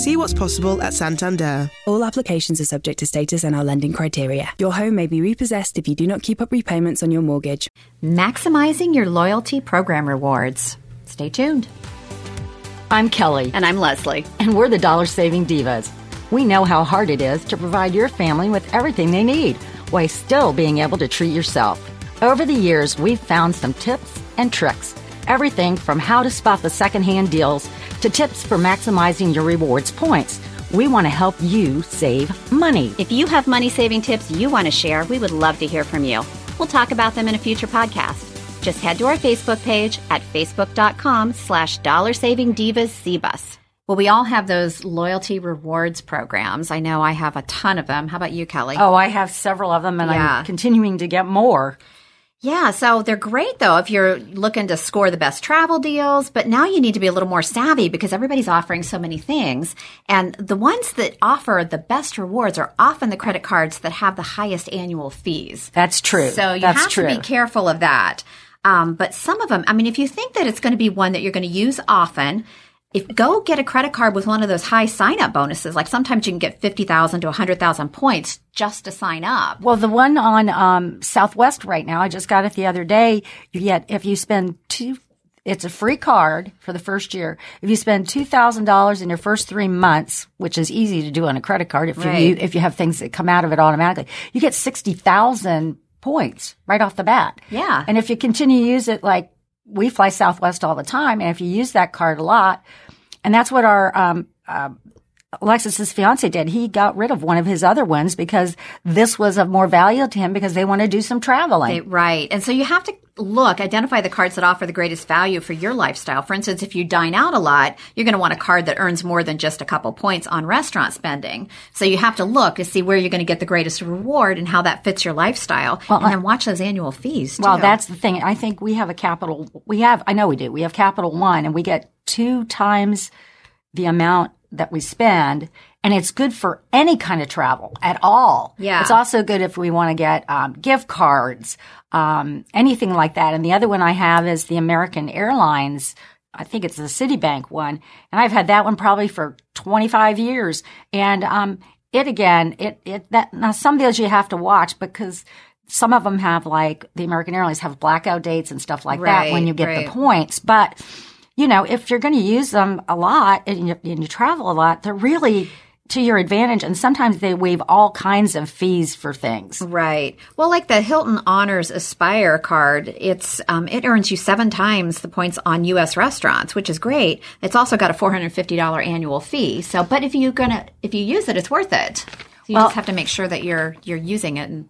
See what's possible at Santander. All applications are subject to status and our lending criteria. Your home may be repossessed if you do not keep up repayments on your mortgage. Maximizing your loyalty program rewards. Stay tuned. I'm Kelly. And I'm Leslie. And we're the Dollar Saving Divas. We know how hard it is to provide your family with everything they need while still being able to treat yourself. Over the years, we've found some tips and tricks. Everything from how to spot the secondhand deals to tips for maximizing your rewards points. We want to help you save money. If you have money saving tips you want to share, we would love to hear from you. We'll talk about them in a future podcast. Just head to our Facebook page at facebook.com slash dollar saving divas cbus. Well, we all have those loyalty rewards programs. I know I have a ton of them. How about you, Kelly? Oh, I have several of them and Yeah. I'm continuing to get more. Yeah, so they're great though if you're looking to score the best travel deals, but now you need to be a little more savvy because everybody's offering so many things. And the ones that offer the best rewards are often the credit cards that have the highest annual fees. That's true. So you That's have true. to be careful of that. Um, but some of them, I mean, if you think that it's going to be one that you're going to use often, if go get a credit card with one of those high sign up bonuses, like sometimes you can get 50,000 to 100,000 points just to sign up. Well, the one on um, Southwest right now, I just got it the other day. You get if you spend two, it's a free card for the first year. If you spend two thousand dollars in your first three months, which is easy to do on a credit card, if you if you have things that come out of it automatically, you get sixty thousand points right off the bat. Yeah. and if you continue to use it, like we fly Southwest all the time, and if you use that card a lot, and that's what our um, uh, Alexis's fiance did. He got rid of one of his other ones because this was of more value to him because they want to do some traveling. They- right. And so you have to look, identify the cards that offer the greatest value for your lifestyle. For instance, if you dine out a lot, you're going to want a card that earns more than just a couple points on restaurant spending. So you have to look to see where you're going to get the greatest reward and how that fits your lifestyle. Well, and then watch those annual fees. Too. well, that's the thing. I think we have a capital. We have. I know we do. We have Capital One, and we get two times the amount that we spend. And it's good for any kind of travel at all. Yeah. It's also good if we want to get um, gift cards, um, anything like that. And the other one I have is the American Airlines. I think it's the Citibank one, and I've had that one probably for 25 years. And um, it again, it it that now some deals you have to watch because some of them have like the American Airlines have blackout dates and stuff like that when you get right. the points, but. You know, if you're going to use them a lot and you, and you travel a lot, they're really to your advantage. And sometimes they waive all kinds of fees for things. Right. Well, like the Hilton Honors Aspire card, it's um, it earns you seven times the points on U.S. restaurants, which is great. It's also got a four hundred fifty dollar annual fee. So, but if you're gonna if you use it, it's worth it. So you Well- just have to make sure that you're you're using it and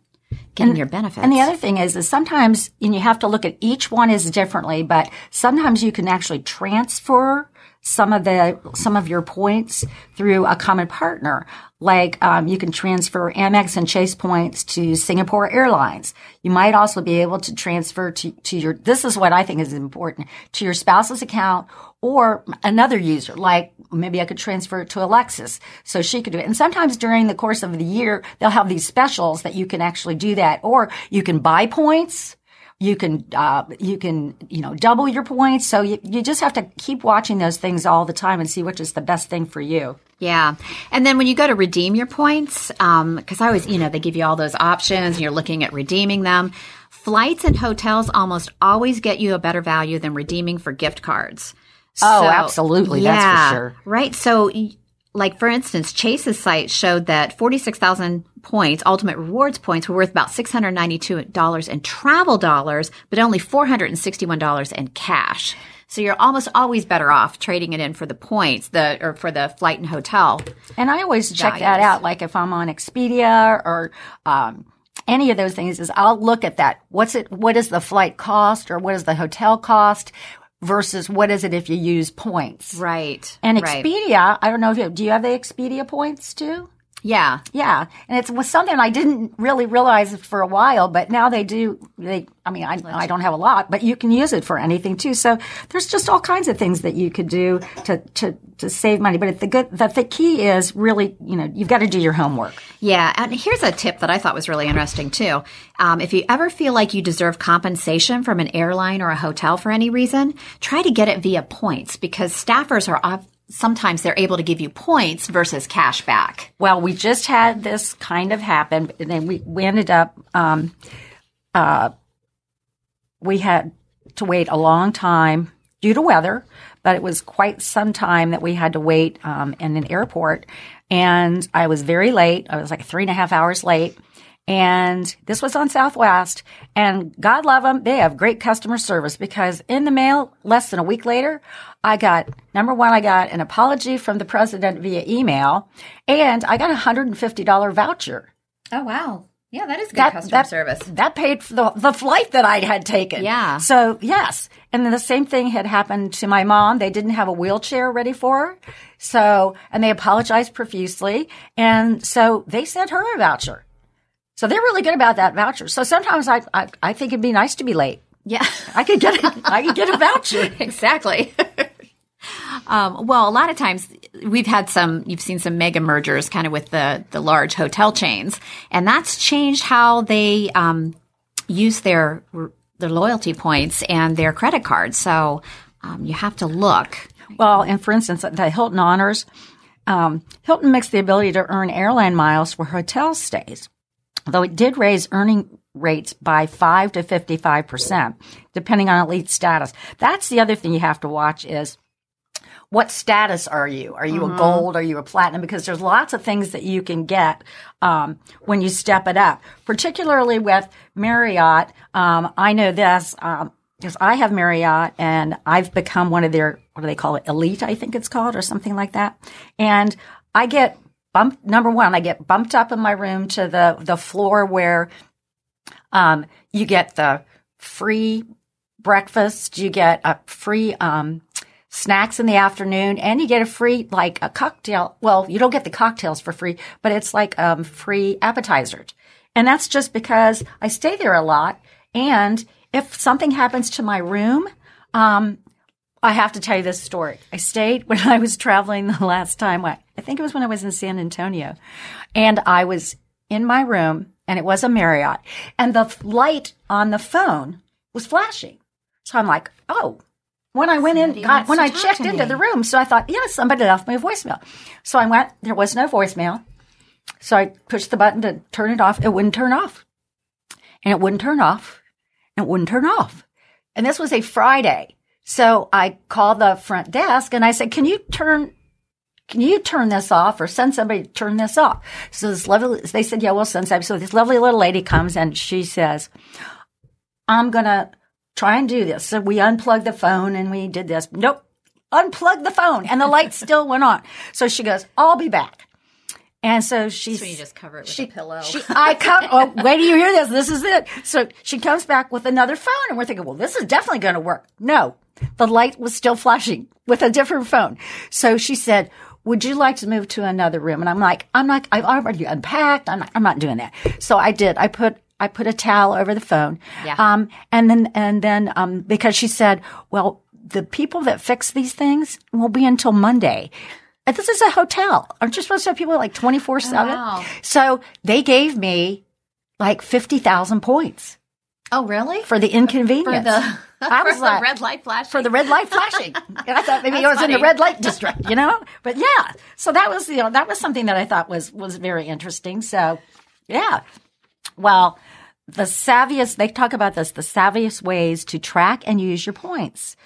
getting your benefits. And the other thing is, is sometimes, and you have to look at each one is differently, but sometimes you can actually transfer some of the, some of your points through a common partner. Like, um, you can transfer Amex and Chase points to Singapore Airlines. You might also be able to transfer to, to your, this is what I think is important, to your spouse's account or another user. Like, maybe I could transfer it to Alexis so she could do it. And sometimes during the course of the year, they'll have these specials that you can actually do that, or you can buy points. You can, uh, you can, you know, double your points. So you, you just have to keep watching those things all the time and see which is the best thing for you. Yeah. And then when you go to redeem your points, because I always, you know, they give you all those options and you're looking at redeeming them. Flights and hotels almost always get you a better value than redeeming for gift cards. Oh, absolutely. That's for yeah, sure. Right. So, like for instance, Chase's site showed that 46,000 points, ultimate rewards points, were worth about $692 in travel dollars, but only $461 in cash. So you're almost always better off trading it in for the points, the or for the flight and hotel. And I always check that out. Like if I'm on Expedia or, um, any of those things is I'll look at that. What's it, what is the flight cost or what is the hotel cost versus what is it if you use points? Right. And right. Expedia, I don't know if you, do you have the Expedia points too? Yeah. Yeah, and it was something I didn't really realize for a while, but now they do. They, I mean, I, I don't have a lot, but you can use it for anything too. So there's just all kinds of things that you could do to to to save money. But the good, the, the key is really, you know, you've got to do your homework. Yeah, and here's a tip that I thought was really interesting too. Um, if you ever feel like you deserve compensation from an airline or a hotel for any reason, try to get it via points because staffers are off, sometimes they're able to give you points versus cash back. Well, we just had this kind of happen, and then we, we ended up, um, uh, we had to wait a long time due to weather, but it was quite some time that we had to wait um, in an airport. And I was very late. I was like three and a half hours late. And this was on Southwest. And God love them, they have great customer service because in the mail, less than a week later, I got number one, I got an apology from the president via email, and I got a $150 voucher. Oh wow. Yeah, that is good That- customer that- service. That paid for the, the flight that I had taken. Yeah. So yes. And then the same thing had happened to my mom. They didn't have a wheelchair ready for her. So, and they apologized profusely. And so they sent her a voucher. So they're really good about that voucher. So sometimes I, I, I think it'd be nice to be late. Yeah. I could get a, I could get a voucher. exactly. um, well, a lot of times we've had some, you've seen some mega mergers kind of with the, the large hotel chains, and that's changed how they um, use their their loyalty points and their credit cards. So um, you have to look. Well, and for instance, the Hilton Honors, um, Hilton makes the ability to earn airline miles for hotel stays, though it did raise earning rates by 5 to 55%, depending on elite status. That's the other thing you have to watch is what status are you? Are you a gold? Are you a platinum? Because there's lots of things that you can get um, when you step it up. Particularly with Marriott, um, I know this um, because I have Marriott and I've become one of their what do they call it? Elite, I think it's called, or something like that. And I get bumped. Number one, I get bumped up in my room to the the floor where um, you get the free breakfast, you get a free um, snacks in the afternoon, and you get a free like a cocktail. Well, you don't get the cocktails for free, but it's like um, free appetizers, and that's just because I stay there a lot. And if something happens to my room, um, I have to tell you this story. I stayed when I was traveling the last time. I I think it was when I was in San Antonio, and I was in my room, and it was a Marriott, and the light on the phone was flashing. So I'm like, oh. When I went in, got, when I checked into the room, so I thought, yeah, somebody left me a voicemail. So I went, there was no voicemail. So I pushed the button to turn it off. It wouldn't turn off. And it wouldn't turn off. And it wouldn't turn off. And this was a Friday. So I called the front desk and I said, can you turn, can you turn this off or send somebody to turn this off? So this lovely, they said, yeah, we'll send somebody. So this lovely little lady comes and she says, I'm going to try and do this. So we unplugged the phone and we did this. Nope. Unplugged the phone and the light still went on. So she goes, I'll be back. And so she, So you just cover it with she, a pillow. She, I come. Oh, wait till you hear this. This is it. So she comes back with another phone, and we're thinking, well, this is definitely going to work. No, the light was still flashing with a different phone. So she said, "Would you like to move to another room?" And I'm like, "I'm not. I've already unpacked. I'm not. I'm not doing that." So I did. I put. I put a towel over the phone. Yeah. Um, and then, and then, um, because she said, well, the people that fix these things will be until Monday. And this is a hotel. Aren't you supposed to have people like 24 7? wow. So they gave me like 50,000 points oh, really? for the inconvenience. For the, I was for like, the red light flash. for the red light flashing. and I thought maybe I That's was in the red light district, you know? But yeah. So that was, you know, that was something that I thought was, was very interesting. So yeah. Well, the savviest, they talk about this, the savviest ways to track and use your points.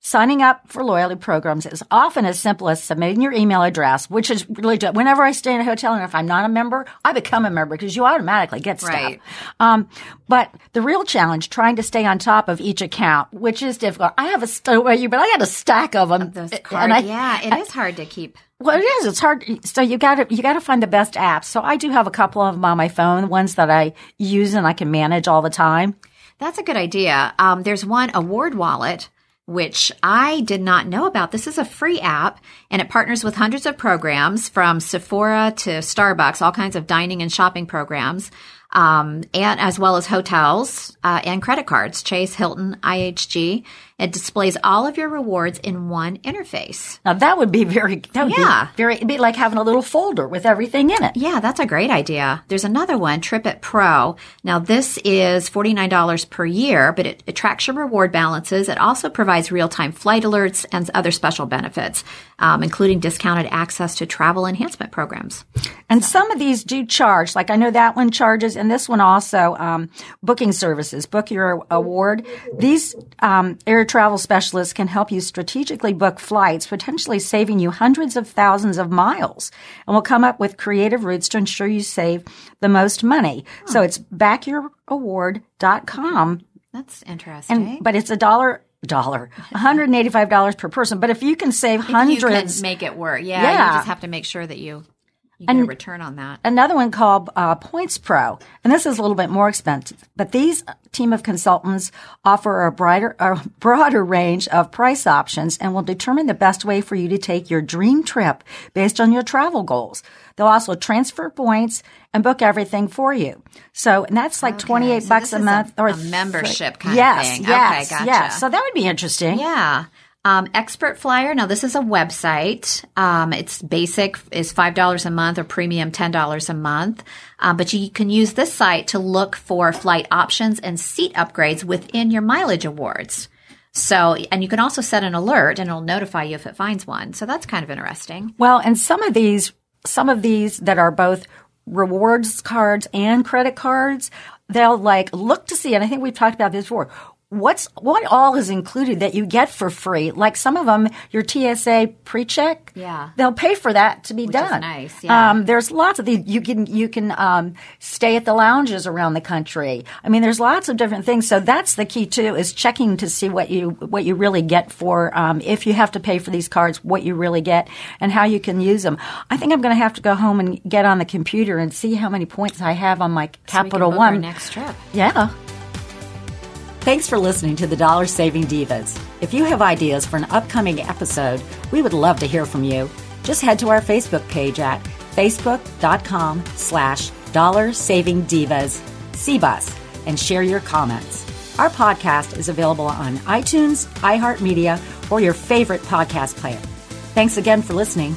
Signing up for loyalty programs is often as simple as submitting your email address, which is really good. Whenever I stay in a hotel and if I'm not a member, I become a member because you automatically get stuff. Right. Um, but the real challenge, trying to stay on top of each account, which is difficult. I have a st- you, but I had a stack of them. Those cards. I- yeah, it is hard to keep. well, it is. It's hard. So you got to you got to find the best apps. So I do have a couple of them on my phone, ones that I use and I can manage all the time. That's a good idea. Um, there's one AwardWallet which I did not know about. This is a free app and it partners with hundreds of programs from Sephora to Starbucks, all kinds of dining and shopping programs um, and as well as hotels uh, and credit cards, Chase, Hilton, IHG. It displays all of your rewards in one interface. Now that would be very, that would Yeah. be very, it'd be like having a little folder with everything in it. Yeah, that's a great idea. There's another one, TripIt Pro. Now this is $49 per year, but it, it tracks your reward balances. It also provides real-time flight alerts and other special benefits, um, including discounted access to travel enhancement programs. And some of these do charge, like I know that one charges, and this one also, um, booking services, book your award. These, um, air travel specialists can help you strategically book flights, potentially saving you hundreds of thousands of miles, and will come up with creative routes to ensure you save the most money. So it's bookyouraward.com, That's interesting. and, but it's a dollar, dollar, $185 per person. But if you can save you hundreds, can make it work. Yeah, Yeah. you just have to make sure that you, you get a return on that. another one called uh, Points Pro, and this is a little bit more expensive. But these team of consultants offer a brighter, a broader range of price options and will determine the best way for you to take your dream trip based on your travel goals. They'll also transfer points and book everything for you. So, and that's like twenty eight so bucks a month a- or a membership kind of thing. Yes, Okay, gotcha. yes. So that would be interesting. Yeah. Um, Expert Flyer. Now, this is a website. Um, it's basic is five dollars a month, or premium ten dollars a month. Um, but you can use this site to look for flight options and seat upgrades within your mileage awards. So, and you can also set an alert, and it'll notify you if it finds one. So that's kind of interesting. Well, and some of these, some of these that are both rewards cards and credit cards, they'll like look to see, and I think we've talked about this before. What's what all is included that you get for free? Like some of them, your TSA pre-check, Yeah. they'll pay for that to be is done. nice, yeah. Um, there's lots of the You can you can um, stay at the lounges around the country. I mean, there's lots of different things. So that's the key too, is checking to see what you what you really get for um, if you have to pay for these cards, what you really get and how you can use them. I think I'm going to have to go home and get on the computer and see how many points I have on my So Capital One next trip. yeah. Thanks for listening to the Dollar Saving Divas. If you have ideas for an upcoming episode, we would love to hear from you. Just head to our Facebook page at facebook.com slash dollar saving divas CBUS and share your comments. Our podcast is available on iTunes, iHeartMedia, or your favorite podcast player. Thanks again for listening.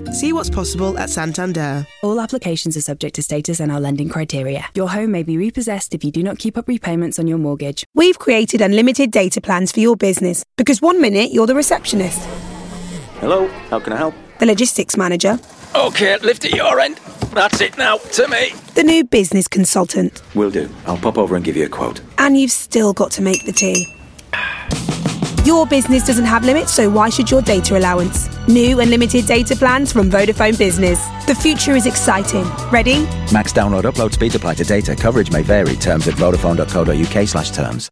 See what's possible at Santander. All applications are subject to status and our lending criteria. Your home may be repossessed if you do not keep up repayments on your mortgage. We've created unlimited data plans for your business because one minute you're the receptionist, Hello, how can I help? the logistics manager, Okay, lift at your end. That's it now, to me. the new business consultant, Will do. I'll pop over and give you a quote. and you've still got to make the tea. Your business doesn't have limits, so why should your data allowance? New unlimited data plans from Vodafone Business. The future is exciting. Ready? Max download upload speeds apply to data. Coverage may vary. Terms at vodafone.co.uk slash terms.